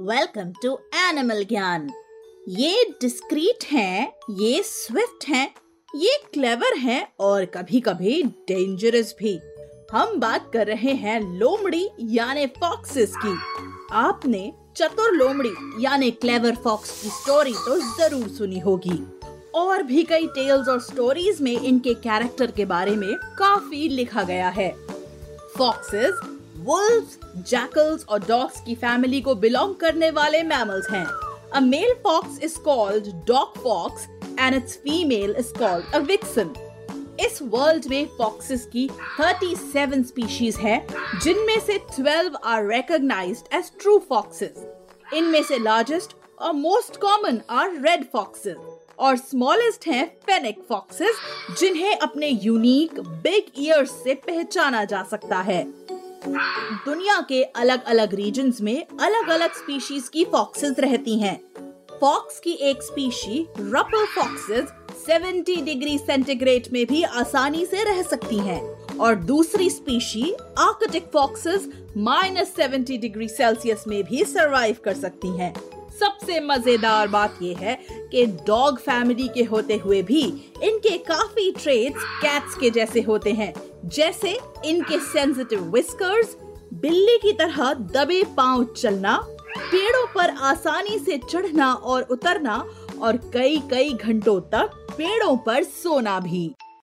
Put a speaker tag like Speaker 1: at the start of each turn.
Speaker 1: Welcome to animal ज्ञान ये discrete हैं, ये स्विफ्ट हैं, ये क्लेवर हैं और कभी कभी डेंजरस भी। हम बात कर रहे हैं लोमड़ी यानी फॉक्सेस की। आपने चतुर लोमड़ी यानी क्लेवर फॉक्स की स्टोरी तो ज़रूर सुनी होगी। और भी कई टेल्स और स्टोरीज में इनके कैरेक्टर के बारे में काफ़ी लिखा गया है। फॉक्सेस वुल्व्स, जैकल्स और डॉग्स की फैमिली को बिलोंग करने वाले मैमल्स हैं। A male fox is called dog fox and its female is called a vixen इस वर्ल्ड में फॉक्सेस की 37 स्पीशीज है जिनमें से 12 are recognised as true foxes इनमें से लार्जेस्ट और most common are red foxes और स्मॉलेस्ट हैं फेनिक फॉक्सेस जिन्हें अपने यूनिक बिग ईयर्स से पहचाना जा सकता है। दुनिया के अलग अलग रीजन में अलग अलग स्पीशीज की फॉक्सेस रहती हैं। फॉक्स की एक species Ruppell foxes 70 degree centigrade में भी आसानी से रह सकती हैं और दूसरी species arctic foxes minus seventy degree Celsius में भी सरवाइव कर सकती हैं। सबसे मज़ेदार बात यह है कि डॉग फैमिली के होते हुए भी इनके काफ़ी ट्रेड्स कैट्स के जैसे होते हैं जैसे इनके सेंसिटिव विस्कर्स बिल्ली की तरह दबे पाँव चलना, पेड़ों पर आसानी से चढ़ना और उतरना, और कई कई घंटों तक पेड़ों पर सोना भी।